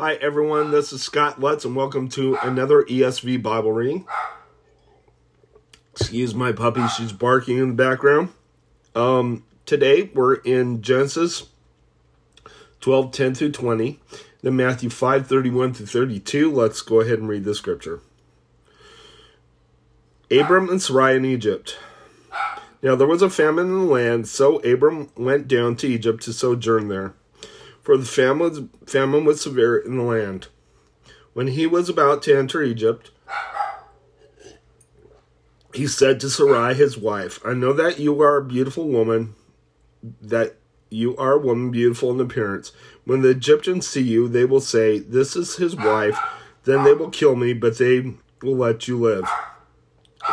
Hi, everyone. This is Scott Lutz, and welcome to another ESV Bible reading. Excuse my puppy, she's barking in the background. Um, today we're in Genesis 12 10 through 20, then Matthew 5 31 through 32. Let's go ahead and read the scripture. Abram and Sarai in Egypt. Now there was a famine in the land, so Abram went down to Egypt to sojourn there for the famine, famine was severe in the land. When he was about to enter Egypt, he said to Sarai, his wife, I know that you are a beautiful woman, that you are a woman beautiful in appearance. When the Egyptians see you, they will say, This is his wife. Then they will kill me, but they will let you live.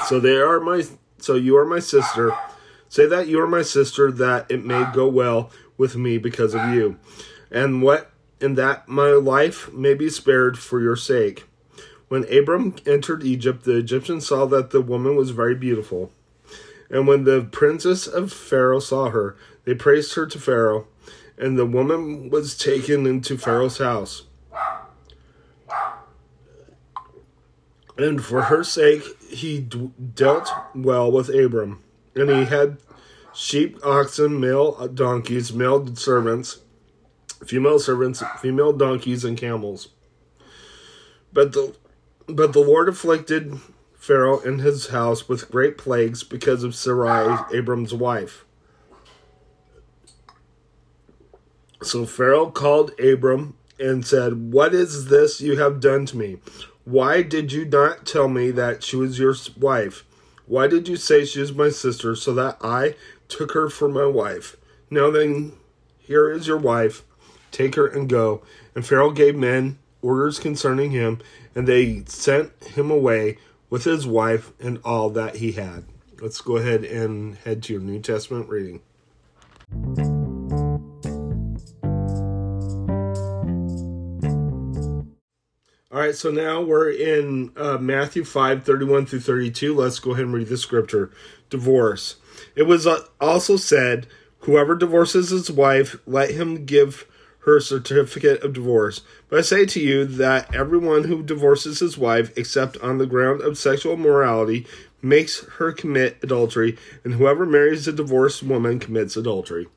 So they are my so you are my sister. Say that you are my sister, that it may go well with me because of you and what and that my life may be spared for your sake. When Abram entered Egypt, the Egyptians saw that the woman was very beautiful. And when the princess of Pharaoh saw her, they praised her to Pharaoh, and the woman was taken into Pharaoh's house. And for her sake, he d- dealt well with Abram. And he had sheep, oxen, male donkeys, male servants female servants, female donkeys, and camels. But the but the Lord afflicted Pharaoh and his house with great plagues because of Sarai, Abram's wife. So Pharaoh called Abram and said, What is this you have done to me? Why did you not tell me that she was your wife? Why did you say she is my sister so that I took her for my wife? Now then, here is your wife. Take her and go. And Pharaoh gave men orders concerning him, and they sent him away with his wife and all that he had. Let's go ahead and head to your New Testament reading. All right, so now we're in uh, Matthew 5 31 through 32. Let's go ahead and read the scripture. Divorce. It was uh, also said, Whoever divorces his wife, let him give her certificate of divorce. But I say to you that everyone who divorces his wife, except on the ground of sexual morality, makes her commit adultery, and whoever marries a divorced woman commits adultery.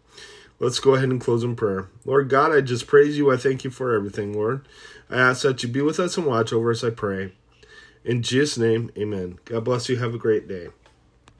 Let's go ahead and close in prayer. Lord God, I just praise you. I thank you for everything, Lord. I ask that you be with us and watch over us, I pray. In Jesus' name, amen. God bless you. Have a great day.